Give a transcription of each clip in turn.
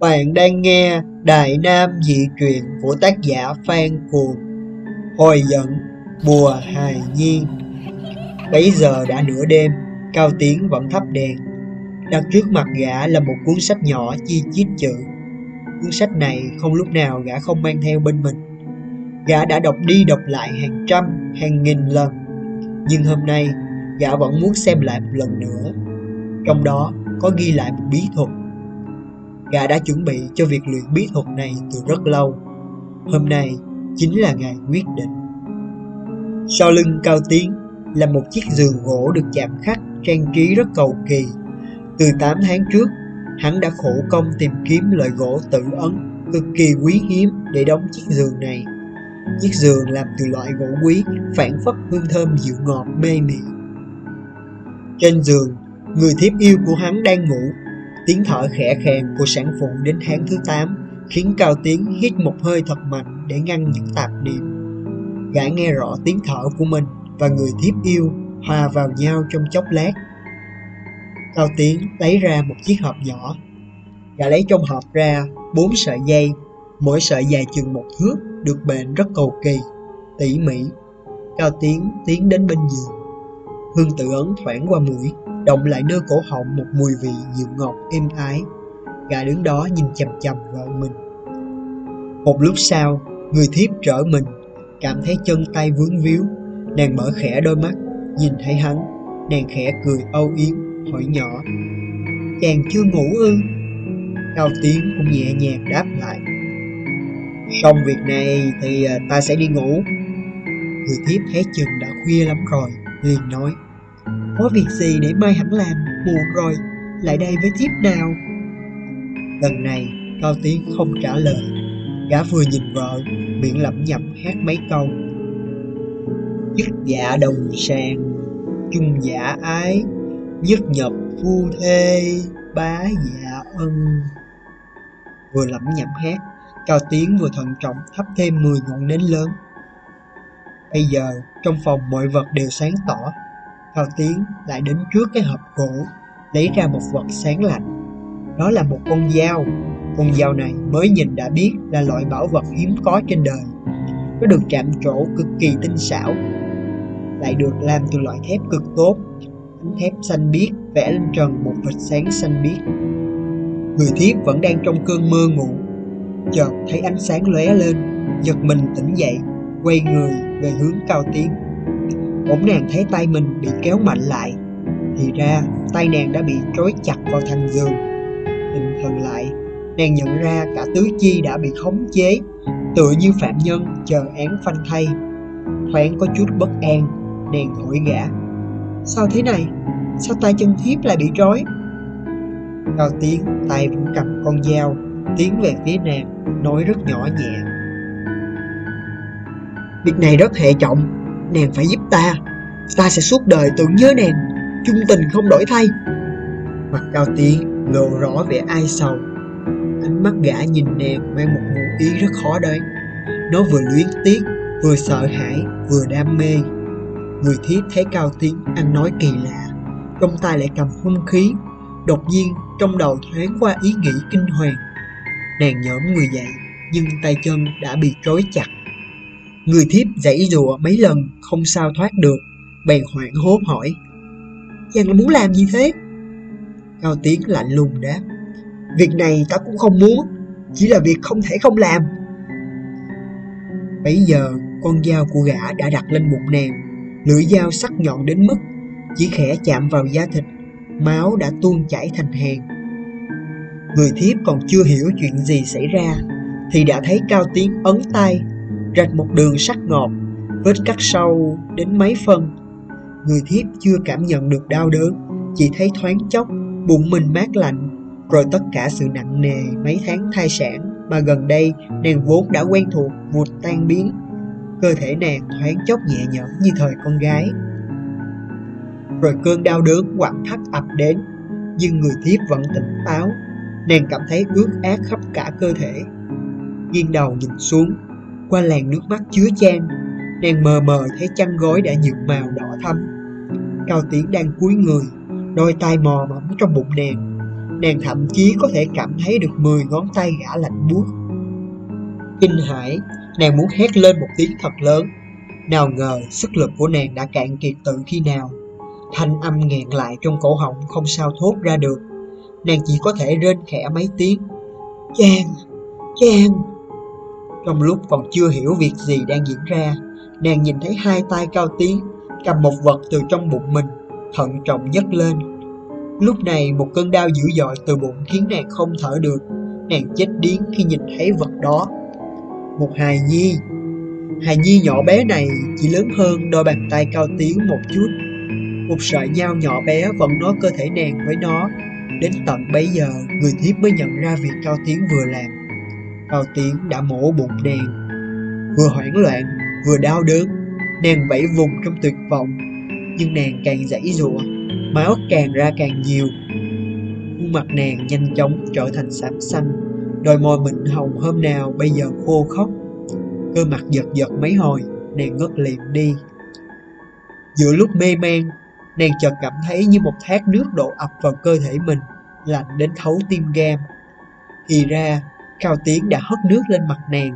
Bạn đang nghe Đại Nam Dị Truyện của tác giả Phan Cuồng. Hồi dẫn Mùa Hài Nhiên. Bấy giờ đã nửa đêm, Cao Tiến vẫn thắp đèn. Đặt trước mặt gã là một cuốn sách nhỏ chi chít chữ. Cuốn sách này không lúc nào gã không mang theo bên mình. Gã đã đọc đi đọc lại hàng trăm, hàng nghìn lần. Nhưng hôm nay gã vẫn muốn xem lại một lần nữa. Trong đó có ghi lại một bí thuật. Gã đã chuẩn bị cho việc luyện bí thuật này từ rất lâu. Hôm nay chính là ngày quyết định. Sau lưng Cao Tiến là một chiếc giường gỗ được chạm khắc trang trí rất cầu kỳ. Từ 8 tháng trước, hắn đã khổ công tìm kiếm loại gỗ tự ấn cực kỳ quý hiếm để đóng chiếc giường này. Chiếc giường làm từ loại gỗ quý phản phất hương thơm dịu ngọt mê mị. Trên giường, người thiếp yêu của hắn đang ngủ Tiếng thở khẽ khàng của sản phụ đến tháng thứ 8 khiến Cao Tiến hít một hơi thật mạnh để ngăn những tạp niệm. Gã nghe rõ tiếng thở của mình và người thiếp yêu hòa vào nhau trong chốc lát. Cao Tiến lấy ra một chiếc hộp nhỏ. Gã lấy trong hộp ra bốn sợi dây, mỗi sợi dài chừng một thước, được bệnh rất cầu kỳ, tỉ mỉ. Cao Tiến tiến đến bên giường. Hương tự ấn thoảng qua mũi, động lại nơi cổ họng một mùi vị dịu ngọt êm ái. Gã đứng đó nhìn chằm chằm vợ mình. Một lúc sau, người thiếp trở mình, cảm thấy chân tay vướng víu. Nàng mở khẽ đôi mắt, nhìn thấy hắn, nàng khẽ cười âu yếm, hỏi nhỏ. Chàng chưa ngủ ư? Cao Tiến cũng nhẹ nhàng đáp lại. Xong việc này thì à, ta sẽ đi ngủ. Người thiếp thấy chừng đã khuya lắm rồi, liền nói. Có việc gì để mai hẳn làm, buồn rồi, Lại đây với tiếp nào. Lần này, Cao Tiến không trả lời. Gã vừa nhìn vợ, Miệng lẩm nhẩm hát mấy câu. Nhất dạ đồng sàng, Chung dạ ái, Nhất nhập phu thê, Bá dạ ân. Vừa lẩm nhẩm hát, Cao Tiến vừa thận trọng thắp thêm 10 ngọn nến lớn. Bây giờ, trong phòng mọi vật đều sáng tỏ. Cao Tiến lại đến trước cái hộp gỗ, lấy ra một vật sáng lạnh. Đó là một con dao. Con dao này mới nhìn đã biết là loại bảo vật hiếm có trên đời. Nó được chạm trổ cực kỳ tinh xảo, lại được làm từ loại thép cực tốt. Ánh thép xanh biếc vẽ lên trần một vệt sáng xanh biếc. Người thiếp vẫn đang trong cơn mơ ngủ, chợt thấy ánh sáng lóe lên, giật mình tỉnh dậy, quay người về hướng Cao Tiến. Bỗng nàng thấy tay mình bị kéo mạnh lại, Thì ra tay nàng đã bị trói chặt vào thành giường Định thần lại, Nàng nhận ra cả tứ chi đã bị khống chế, Tựa như phạm nhân chờ án phanh thay Thoáng có chút bất an, Nàng hỏi gã, Sao thế này? Sao tay chân thiếp lại bị trói? Cao Tiến tay vẫn cầm con dao, Tiến về phía nàng, Nói rất nhỏ nhẹ Việc này rất hệ trọng nàng phải giúp ta. Ta sẽ suốt đời tưởng nhớ nàng chung tình không đổi thay. Mặt cao tiến lộ rõ vẻ ai sầu. Ánh mắt gã nhìn nàng mang một ngụ ý rất khó đoán. Nó vừa luyến tiếc, vừa sợ hãi, vừa đam mê. Người thiếp thấy cao tiến, ăn nói kỳ lạ. Trong tay lại cầm hung khí. Đột nhiên, trong đầu thoáng qua ý nghĩ kinh hoàng. Nàng nhõm người dậy, nhưng tay chân đã bị trói chặt. Người thiếp dãy dụa mấy lần không sao thoát được, Bèn hoảng hốt hỏi. Chàng là muốn làm gì thế? Cao Tiến lạnh lùng đáp. Việc này ta cũng không muốn, Chỉ là việc không thể không làm. Bấy giờ, con dao của gã đã đặt lên bụng nàng. Lưỡi dao sắc nhọn đến mức Chỉ khẽ chạm vào da thịt, Máu đã tuôn chảy thành hàng. Người thiếp còn chưa hiểu chuyện gì xảy ra, Thì đã thấy Cao Tiến ấn tay rạch một đường sắc ngọt, vết cắt sâu đến mấy phân. Người thiếp chưa cảm nhận được đau đớn, chỉ thấy thoáng chốc, bụng mình mát lạnh, rồi tất cả sự nặng nề mấy tháng thai sản mà gần đây nàng vốn đã quen thuộc vụt tan biến. Cơ thể nàng thoáng chốc nhẹ nhõm như thời con gái. Rồi cơn đau đớn quặn thắt ập đến, nhưng người thiếp vẫn tỉnh táo. Nàng cảm thấy ướt át khắp cả cơ thể. Nghiêng đầu nhìn xuống, qua làn nước mắt chứa chan Nàng mờ mờ thấy chăn gối đã nhuộm màu đỏ thắm. Cao Tiến đang cúi người Đôi tay mò mẫm trong bụng nàng. Nàng thậm chí có thể cảm thấy được 10 ngón tay gã lạnh buốt. Kinh hãi, nàng muốn hét lên một tiếng thật lớn. Nào ngờ sức lực của nàng đã cạn kiệt từ khi nào. Thanh âm nghẹn lại trong cổ họng không sao thốt ra được. Nàng chỉ có thể rên khẽ mấy tiếng. Chàng chàng! Trong lúc còn chưa hiểu việc gì đang diễn ra, Nàng nhìn thấy hai tay cao tiến, Cầm một vật từ trong bụng mình, Thận trọng nhấc lên. Lúc này một cơn đau dữ dội từ bụng khiến nàng không thở được, Nàng chết điếng khi nhìn thấy vật đó. Một hài nhi Hài nhi nhỏ bé này chỉ lớn hơn đôi bàn tay cao tiến một chút. Một sợi dao nhỏ bé vẫn nói cơ thể nàng với nó, Đến tận bấy giờ người thiếp mới nhận ra việc Cao Tiến vừa làm. Cao Tiến đã mổ bụng nàng Vừa hoảng loạn vừa đau đớn Nàng vẫy vùng trong tuyệt vọng. Nhưng nàng càng giãy giụa, Máu càng ra càng nhiều. Khuôn mặt nàng nhanh chóng trở thành xám xanh Đôi môi mịn hồng hôm nào bây giờ khô khóc. Cơ mặt giật giật mấy hồi Nàng ngất liệm đi. Giữa lúc mê man Nàng chợt cảm thấy như một thác nước đổ ập vào cơ thể mình Lạnh đến thấu tim gan. Thì ra Cao Tiến đã hất nước lên mặt nàng.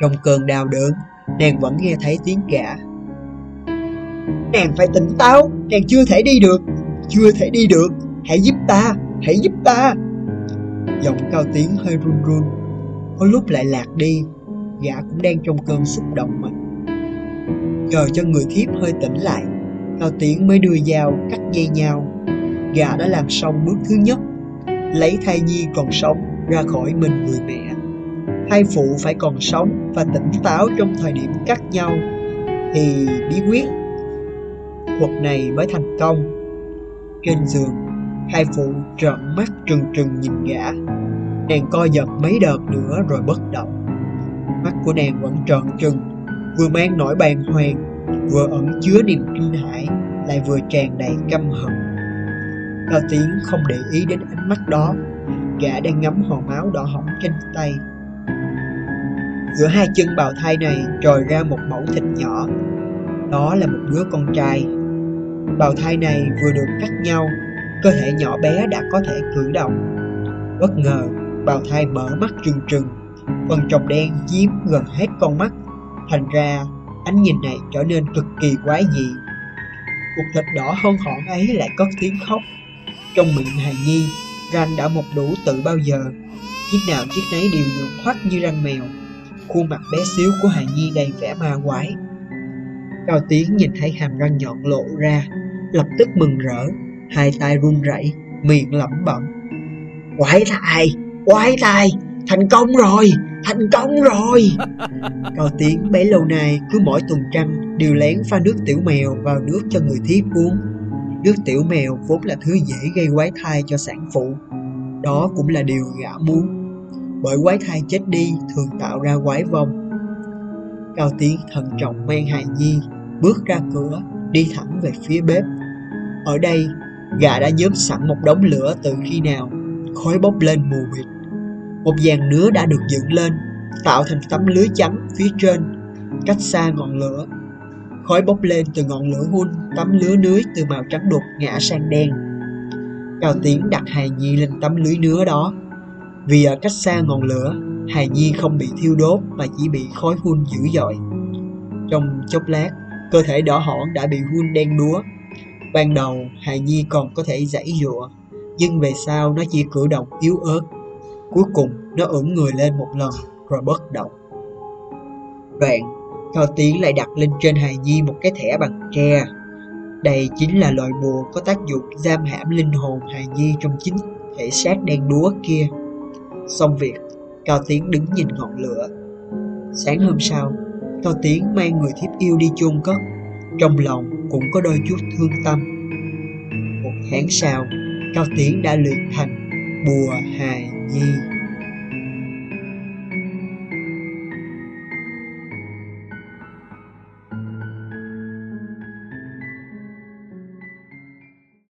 Trong cơn đau đớn, Nàng vẫn nghe thấy tiếng gã. Nàng phải tỉnh táo, Nàng chưa thể đi được, Chưa thể đi được, Hãy giúp ta, Hãy giúp ta. Giọng Cao Tiến hơi run run. Có lúc lại lạc đi, Gã cũng đang trong cơn xúc động mạnh Chờ cho người thiếp hơi tỉnh lại Cao Tiến mới đưa dao cắt dây nhau. Gã đã làm xong bước thứ nhất, Lấy thai nhi còn sống ra khỏi mình người mẹ. Hai phụ phải còn sống và tỉnh táo trong thời điểm cắt nhau Thì bí quyết Thuật này mới thành công. Trên giường, Hai phụ trợn mắt trừng trừng nhìn gã. Nàng co giật mấy đợt nữa rồi bất động. Mắt của nàng vẫn trợn trừng, Vừa mang nỗi bàng hoàng, Vừa ẩn chứa niềm kinh hãi, Lại vừa tràn đầy căm hận. Cao Tiến không để ý đến ánh mắt đó Gã đang ngắm hòn máu đỏ hỏng trên tay. Giữa hai chân bào thai này trồi ra một mẫu thịt nhỏ. Đó là một đứa con trai. Bào thai này vừa được cắt nhau, Cơ thể nhỏ bé đã có thể cử động. Bất ngờ, bào thai mở mắt trừng trừng, Phần tròng đen chiếm gần hết con mắt. Thành ra, ánh nhìn này trở nên cực kỳ quái dị. Cục thịt đỏ hon hỏn ấy lại cất tiếng khóc Trong miệng hài nhi. Răng đã một đủ từ bao giờ. Chiếc nào chiếc nấy đều nhuộm hoắt như răng mèo Khuôn mặt bé xíu của hài nhi đầy vẻ ma quái. Cao Tiến nhìn thấy hàm răng nhọn lộ ra Lập tức mừng rỡ Hai tay run rẩy Miệng lẩm bẩm. Quái thai, quái thai Thành công rồi, thành công rồi. Cao Tiến bấy lâu nay cứ mỗi tuần trăng Đều lén pha nước tiểu mèo vào nước cho người thiếp uống Nước tiểu mèo vốn là thứ dễ gây quái thai cho sản phụ. Đó cũng là điều gã muốn. Bởi quái thai chết đi thường tạo ra quái vong. Cao Tiến thận trọng mang hài nhi, Bước ra cửa, đi thẳng về phía bếp. Ở đây, gã đã nhóm sẵn một đống lửa từ khi nào, Khói bốc lên mù mịt. Một dàn nứa đã được dựng lên, Tạo thành tấm lưới trắng phía trên, Cách xa ngọn lửa. Khói bốc lên từ ngọn lửa hun, Tấm lưới nưới từ màu trắng đục ngã sang đen. Cao Tiến đặt hài nhi lên tấm lưới nứa đó. Vì ở cách xa ngọn lửa, Hài nhi không bị thiêu đốt Mà chỉ bị khói hun dữ dội. Trong chốc lát, Cơ thể đỏ hỏn đã bị hun đen đúa Ban đầu, hài nhi còn có thể giãy dụa Nhưng về sau nó chỉ cử động yếu ớt. Cuối cùng, nó ưỡn người lên một lần Rồi bất động. Đoạn Cao Tiến lại đặt lên trên hài nhi một cái thẻ bằng tre. Đây chính là loại bùa có tác dụng giam hãm linh hồn hài nhi trong chính thể xác đen đúa kia. Xong việc, Cao Tiến đứng nhìn ngọn lửa. Sáng hôm sau, Cao Tiến mang người thiếp yêu đi chôn cất. Trong lòng cũng có đôi chút thương tâm. Một tháng sau, Cao Tiến đã luyện thành bùa hài nhi.